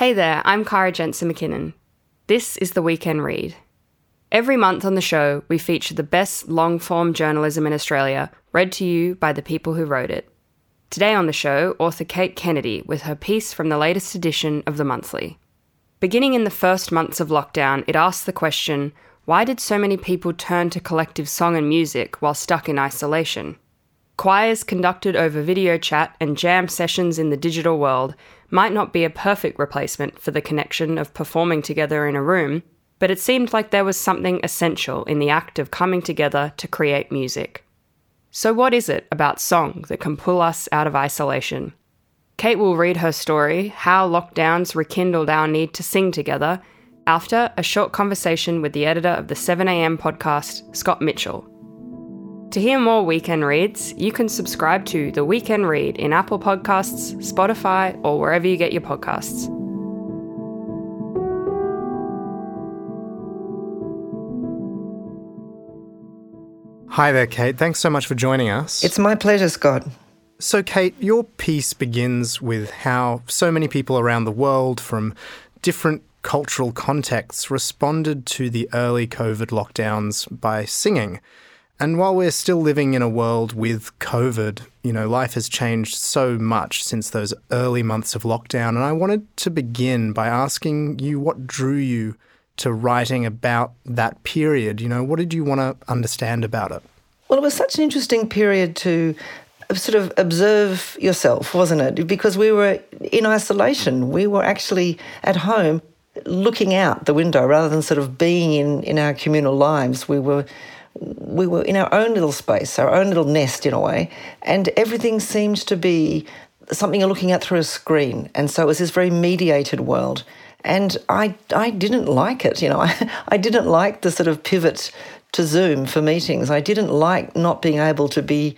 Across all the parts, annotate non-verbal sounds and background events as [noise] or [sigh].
Hey there, I'm Kara Jensen McKinnon. This is the Weekend Read. Every month on the show, we feature the best long form journalism in Australia, read to you by the people who wrote it. Today on the show, author Cate Kennedy with her piece from the latest edition of The Monthly. Beginning in the first months of lockdown, it asks the question why did so many people turn to collective song and music while stuck in isolation? Choirs conducted over video chat and jam sessions in the digital world might not be a perfect replacement for the connection of performing together in a room, but it seemed like there was something essential in the act of coming together to create music. So, what is it about song that can pull us out of isolation? Cate will read her story, How Lockdowns Rekindled Our Need to Sing Together, after a short conversation with the editor of the 7am podcast, Scott Mitchell. To hear more weekend reads, you can subscribe to The Weekend Read in Apple Podcasts, Spotify, or wherever you get your podcasts. Hi there, Cate. Thanks so much for joining us. It's my pleasure, Scott. So, Cate, your piece begins with how so many people around the world from different cultural contexts responded to the early COVID lockdowns by singing. And while we're still living in a world with COVID, you know, life has changed so much since those early months of lockdown. And I wanted to begin by asking you what drew you to writing about that period. You know, what did you want to understand about it? Well, it was such an interesting period to sort of observe yourself, wasn't it? Because we were in isolation. We were actually at home looking out the window rather than sort of being in, in our communal lives. We were we were in our own little space, our own little nest in a way, and everything seemed to be something you're looking at through a screen. And so it was this very mediated world. And I, I didn't like it, you know, [laughs] I, I didn't like the sort of pivot to Zoom for meetings. I didn't like not being able to be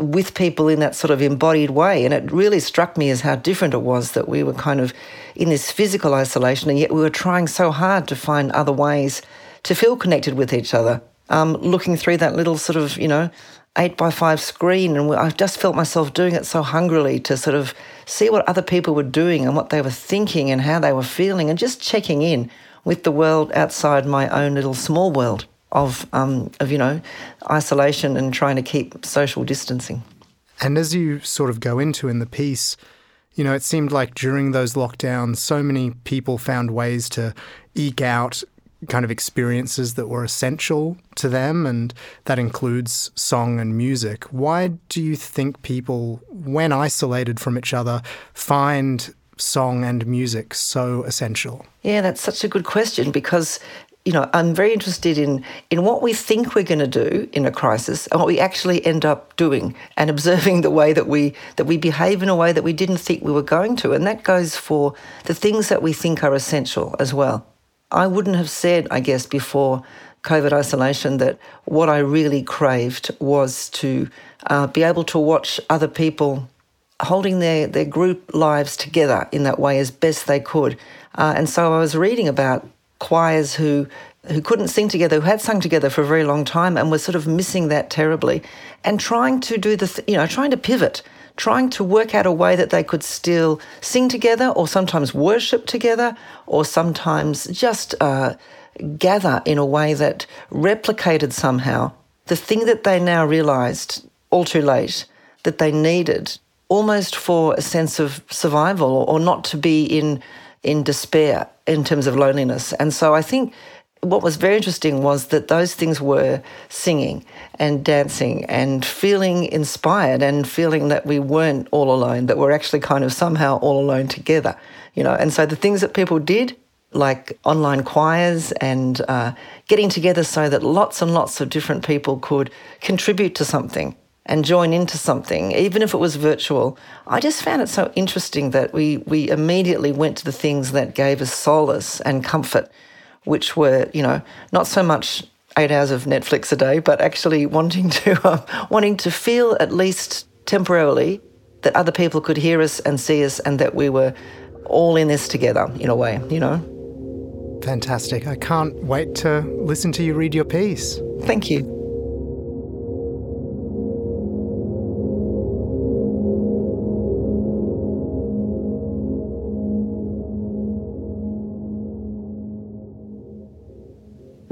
with people in that sort of embodied way. And it really struck me as how different it was that we were kind of in this physical isolation, and yet we were trying so hard to find other ways to feel connected with each other. Um, looking through that little sort of, you know, eight by five screen, and I just felt myself doing it so hungrily to sort of see what other people were doing and what they were thinking and how they were feeling, and just checking in with the world outside my own little small world of, um, of you know, isolation and trying to keep social distancing. And as you sort of go into in the piece, you know, it seemed like during those lockdowns, so many people found ways to eke out kind of experiences that were essential to them, and that includes song and music. Why do you think people, when isolated from each other, find song and music so essential? Yeah, that's such a good question because you know, I'm very interested in in what we think we're going to do in a crisis and what we actually end up doing, and observing the way that we that we behave in a way that we didn't think we were going to, and that goes for the things that we think are essential as well. I wouldn't have said, I guess, before COVID isolation that what I really craved was to uh, be able to watch other people holding their, their group lives together in that way as best they could. Uh, and so I was reading about choirs who who couldn't sing together, who had sung together for a very long time and were sort of missing that terribly, and trying to do the, th- you know, trying to pivot, trying to work out a way that they could still sing together, or sometimes worship together, or sometimes just uh, gather in a way that replicated somehow the thing that they now realised all too late that they needed, almost for a sense of survival, or not to be in in despair in terms of loneliness. And so I think what was very interesting was that those things were singing and dancing and feeling inspired and feeling that we weren't all alone, that we're actually kind of somehow all alone together, you know. And so the things that people did, like online choirs and uh, getting together so that lots and lots of different people could contribute to something and join into something, even if it was virtual. I just found it so interesting that we, we immediately went to the things that gave us solace and comfort, which were, you know, not so much eight hours of Netflix a day, but actually wanting to [laughs] um, wanting to feel at least temporarily that other people could hear us and see us, and that we were all in this together in a way, you know. Fantastic! I can't wait to listen to you read your piece. Thank you.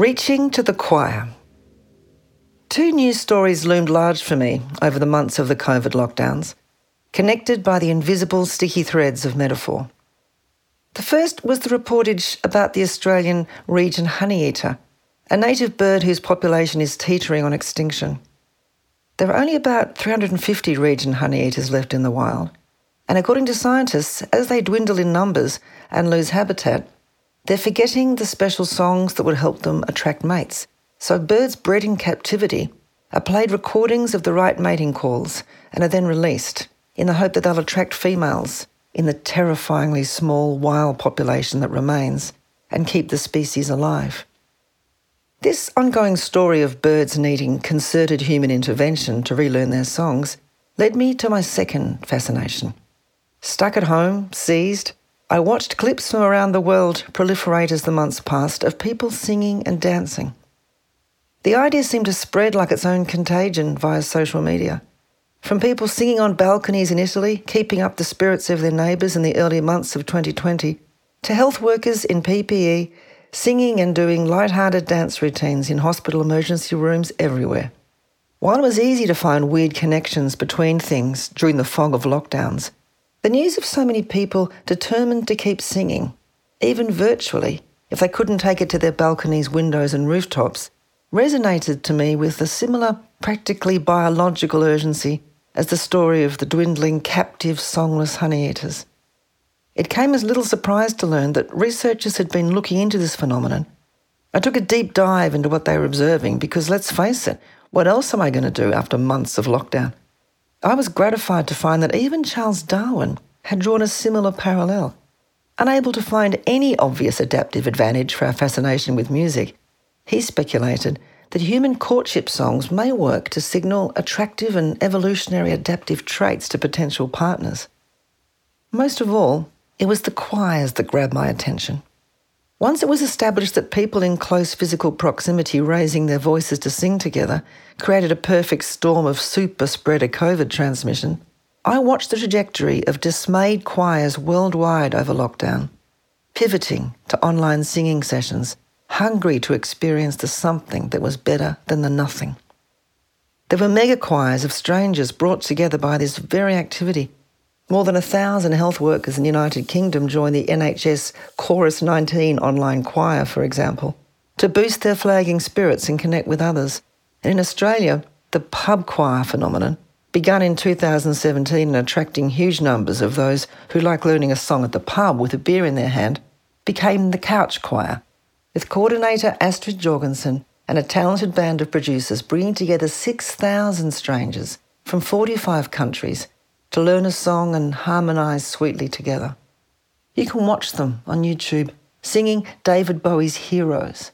Reaching to the choir. Two news stories loomed large for me over the months of the COVID lockdowns, connected by the invisible sticky threads of metaphor. The first was the reportage about the Australian Regent honeyeater, a native bird whose population is teetering on extinction. There are only about 350 Regent honeyeaters left in the wild, and according to scientists, as they dwindle in numbers and lose habitat, they're forgetting the special songs that would help them attract mates. So birds bred in captivity are played recordings of the right mating calls and are then released in the hope that they'll attract females in the terrifyingly small wild population that remains and keep the species alive. This ongoing story of birds needing concerted human intervention to relearn their songs led me to my second fascination. Stuck at home, seized, I watched clips from around the world proliferate as the months passed of people singing and dancing. The idea seemed to spread like its own contagion via social media. From people singing on balconies in Italy, keeping up the spirits of their neighbours in the early months of 2020, to health workers in PPE singing and doing light-hearted dance routines in hospital emergency rooms everywhere. While it was easy to find weird connections between things during the fog of lockdowns, the news of so many people determined to keep singing, even virtually, if they couldn't take it to their balconies, windows, and rooftops, resonated to me with a similar, practically biological urgency as the story of the dwindling captive songless honeyeaters. It came as little surprise to learn that researchers had been looking into this phenomenon. I took a deep dive into what they were observing because let's face it, what else am I going to do after months of lockdown? I was gratified to find that even Charles Darwin had drawn a similar parallel. Unable to find any obvious adaptive advantage for our fascination with music, he speculated that human courtship songs may work to signal attractive and evolutionary adaptive traits to potential partners. Most of all, it was the choirs that grabbed my attention. Once it was established that people in close physical proximity raising their voices to sing together created a perfect storm of super spreader COVID transmission, I watched the trajectory of dismayed choirs worldwide over lockdown, pivoting to online singing sessions, hungry to experience the something that was better than the nothing. There were mega choirs of strangers brought together by this very activity more than a thousand health workers in the United Kingdom joined the NHS Chorus 19 online choir, for example, to boost their flagging spirits and connect with others. And in Australia, the pub choir phenomenon, begun in 2017 and attracting huge numbers of those who like learning a song at the pub with a beer in their hand, became the couch choir, with coordinator Astrid Jorgensen and a talented band of producers bringing together 6,000 strangers from 45 countries to learn a song and harmonise sweetly together. You can watch them on YouTube singing David Bowie's Heroes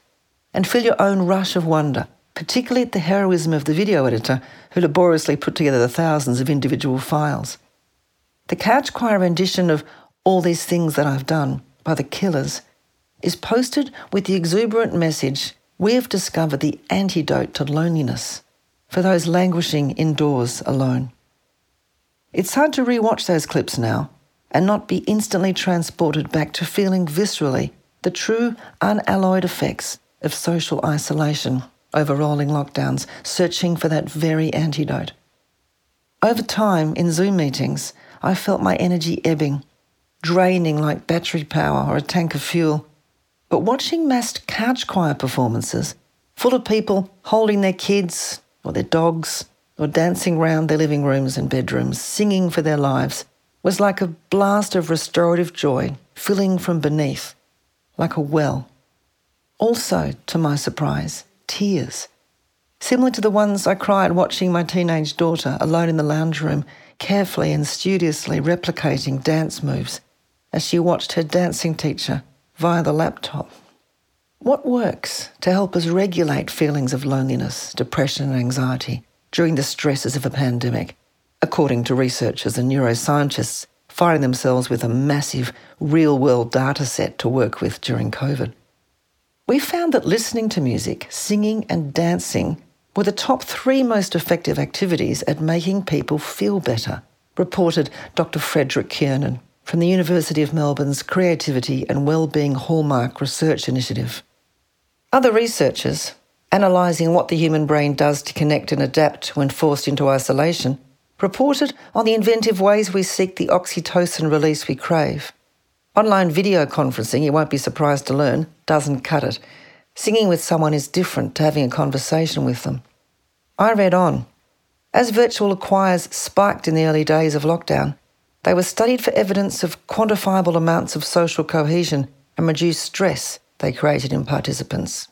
and feel your own rush of wonder, particularly at the heroism of the video editor who laboriously put together the thousands of individual files. The couch choir rendition of All These Things That I've Done by The Killers is posted with the exuberant message we have discovered the antidote to loneliness for those languishing indoors alone. It's hard to rewatch those clips now and not be instantly transported back to feeling viscerally the true unalloyed effects of social isolation over rolling lockdowns, searching for that very antidote. Over time, in Zoom meetings, I felt my energy ebbing, draining like battery power or a tank of fuel. But watching massed couch choir performances, full of people holding their kids or their dogs or dancing round their living rooms and bedrooms, singing for their lives, was like a blast of restorative joy filling from beneath, like a well. Also, to my surprise, tears, similar to the ones I cried watching my teenage daughter alone in the lounge room, carefully and studiously replicating dance moves as she watched her dancing teacher via the laptop. What works to help us regulate feelings of loneliness, depression, and anxiety? During the stresses of a pandemic, according to researchers and neuroscientists finding themselves with a massive real world data set to work with during COVID. We found that listening to music, singing, and dancing were the top three most effective activities at making people feel better, reported Dr. Frederick Kiernan from the University of Melbourne's Creativity and Wellbeing Hallmark Research Initiative. Other researchers, analysing what the human brain does to connect and adapt when forced into isolation, reported on the inventive ways we seek the oxytocin release we crave. Online video conferencing, you won't be surprised to learn, doesn't cut it. Singing with someone is different to having a conversation with them. I read on. As virtual choirs spiked in the early days of lockdown, they were studied for evidence of quantifiable amounts of social cohesion and reduced stress they created in participants,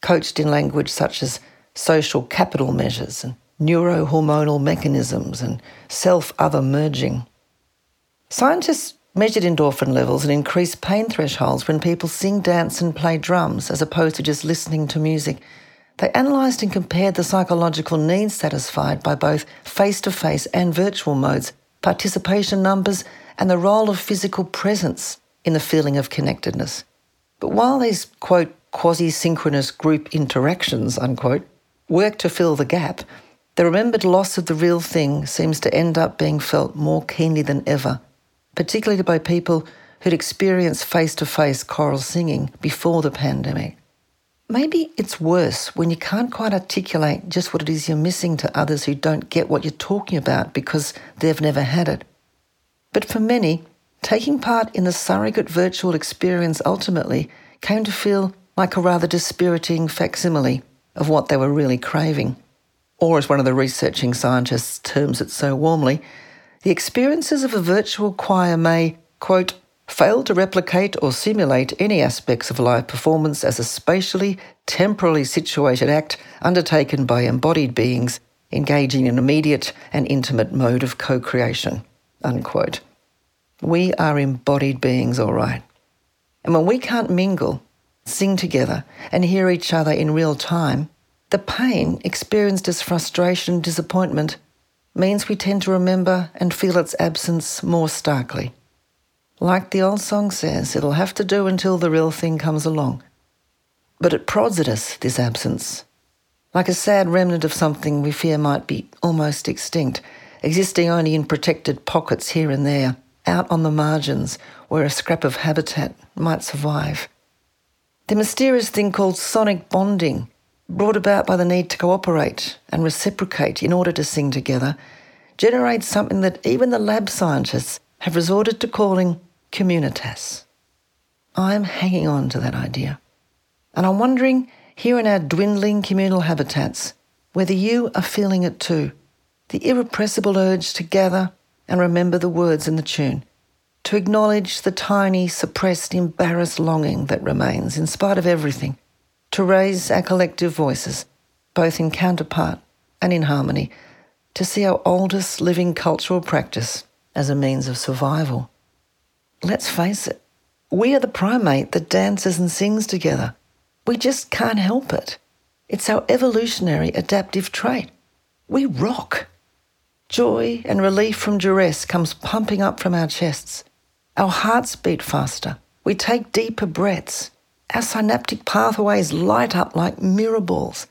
coached in language such as social capital measures and neurohormonal mechanisms and self other merging. Scientists measured endorphin levels and increased pain thresholds when people sing, dance, and play drums as opposed to just listening to music. They analysed and compared the psychological needs satisfied by both face to face and virtual modes, participation numbers, and the role of physical presence in the feeling of connectedness. But while these, quote, quasi synchronous group interactions, unquote, work to fill the gap, the remembered loss of the real thing seems to end up being felt more keenly than ever particularly by people who'd experienced face to face choral singing before the pandemic. Maybe it's worse when you can't quite articulate just what it is you're missing to others who don't get what you're talking about because they've never had it. But for many, taking part in the surrogate virtual experience ultimately came to feel like a rather dispiriting facsimile of what they were really craving. Or, as one of the researching scientists terms it so warmly, the experiences of a virtual choir may, quote, fail to replicate or simulate any aspects of live performance as a spatially, temporally situated act undertaken by embodied beings engaging in immediate and intimate mode of co creation. Unquote. We are embodied beings, all right. And when we can't mingle, sing together, and hear each other in real time, the pain experienced as frustration and disappointment means we tend to remember and feel its absence more starkly. Like the old song says, it'll have to do until the real thing comes along. But it prods at us, this absence, like a sad remnant of something we fear might be almost extinct, existing only in protected pockets here and there, out on the margins where a scrap of habitat might survive. The mysterious thing called sonic bonding brought about by the need to cooperate and reciprocate in order to sing together, generates something that even the lab scientists have resorted to calling communitas. I'm hanging on to that idea. And I'm wondering, here in our dwindling communal habitats, whether you are feeling it too the irrepressible urge to gather and remember the words in the tune, to acknowledge the tiny, suppressed, embarrassed longing that remains in spite of everything to raise our collective voices, both in counterpart and in harmony, to see our oldest living cultural practice as a means of survival. Let's face it, we are the primate that dances and sings together. We just can't help it. It's our evolutionary adaptive trait. We rock. Joy and relief from duress comes pumping up from our chests. Our hearts beat faster. We take deeper breaths. Our synaptic pathways light up like mirror balls.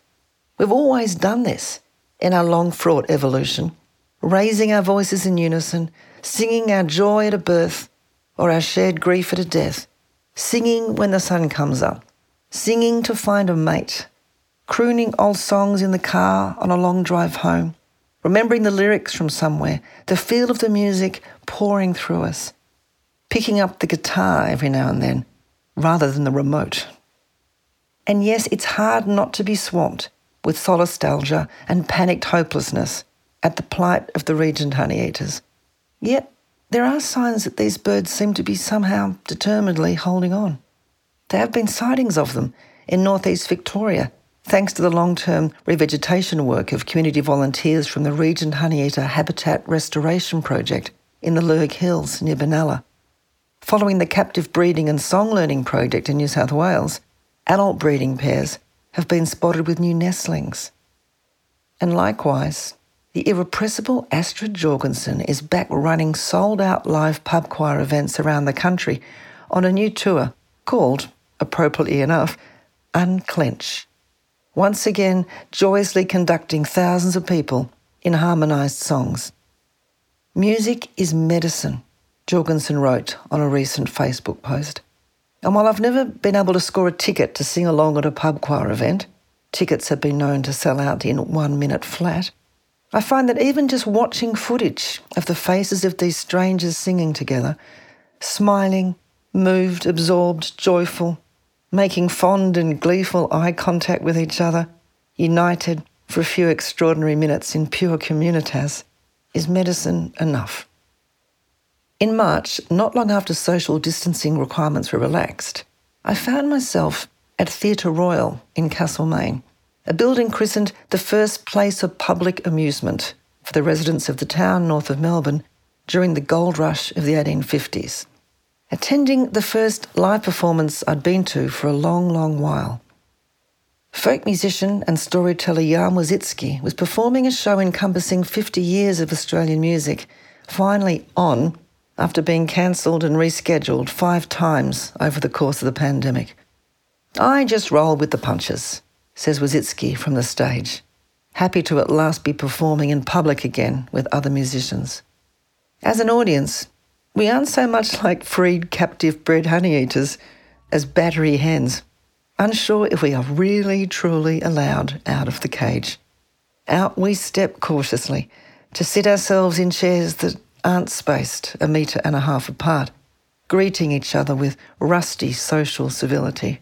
We've always done this in our long fraught evolution, raising our voices in unison, singing our joy at a birth or our shared grief at a death, singing when the sun comes up, singing to find a mate, crooning old songs in the car on a long drive home, remembering the lyrics from somewhere, the feel of the music pouring through us, picking up the guitar every now and then rather than the remote. And yes, it's hard not to be swamped with solastalgia and panicked hopelessness at the plight of the regent honeyeaters. Yet there are signs that these birds seem to be somehow determinedly holding on. There have been sightings of them in northeast Victoria, thanks to the long term revegetation work of community volunteers from the Regent Honeyeater Habitat Restoration Project in the Lurg Hills near Benalla. Following the captive breeding and song learning project in New South Wales, adult breeding pairs have been spotted with new nestlings. And likewise, the irrepressible Astrid Jorgensen is back running sold out live pub choir events around the country on a new tour called, appropriately enough, Unclench. Once again, joyously conducting thousands of people in harmonised songs. Music is medicine, Jorgensen wrote on a recent Facebook post. And while I've never been able to score a ticket to sing along at a pub choir event, tickets have been known to sell out in one minute flat, I find that even just watching footage of the faces of these strangers singing together, smiling, moved, absorbed, joyful, making fond and gleeful eye contact with each other, united for a few extraordinary minutes in pure communitas, is medicine enough. In March, not long after social distancing requirements were relaxed, I found myself at Theatre Royal in Castlemaine a building christened the first place of public amusement for the residents of the town north of Melbourne during the gold rush of the 1850s. Attending the first live performance I'd been to for a long, long while. Folk musician and storyteller Jan Wositzky was performing a show encompassing 50 years of Australian music, finally on after being cancelled and rescheduled five times over the course of the pandemic. I just roll with the punches says Wositzky from the stage, happy to at last be performing in public again with other musicians. As an audience, we aren't so much like freed captive bred honey eaters as battery hens, unsure if we are really truly allowed out of the cage. Out we step cautiously to sit ourselves in chairs that aren't spaced a metre and a half apart, greeting each other with rusty social civility.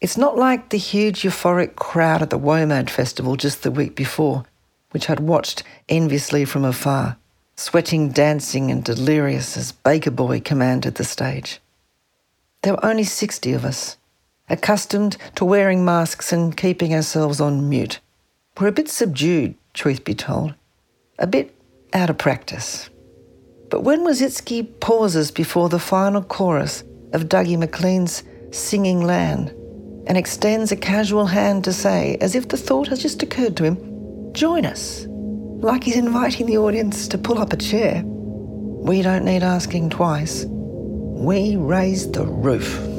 It's not like the huge euphoric crowd at the WOMAD festival just the week before, which I'd watched enviously from afar, sweating, dancing, and delirious as Baker Boy commanded the stage. There were only 60 of us, accustomed to wearing masks and keeping ourselves on mute. We're a bit subdued, truth be told, a bit out of practice. But when Wositzky pauses before the final chorus of Dougie MacLean's Singing Land, and extends a casual hand to say, as if the thought has just occurred to him, join us, like he's inviting the audience to pull up a chair. We don't need asking twice. We raise the roof.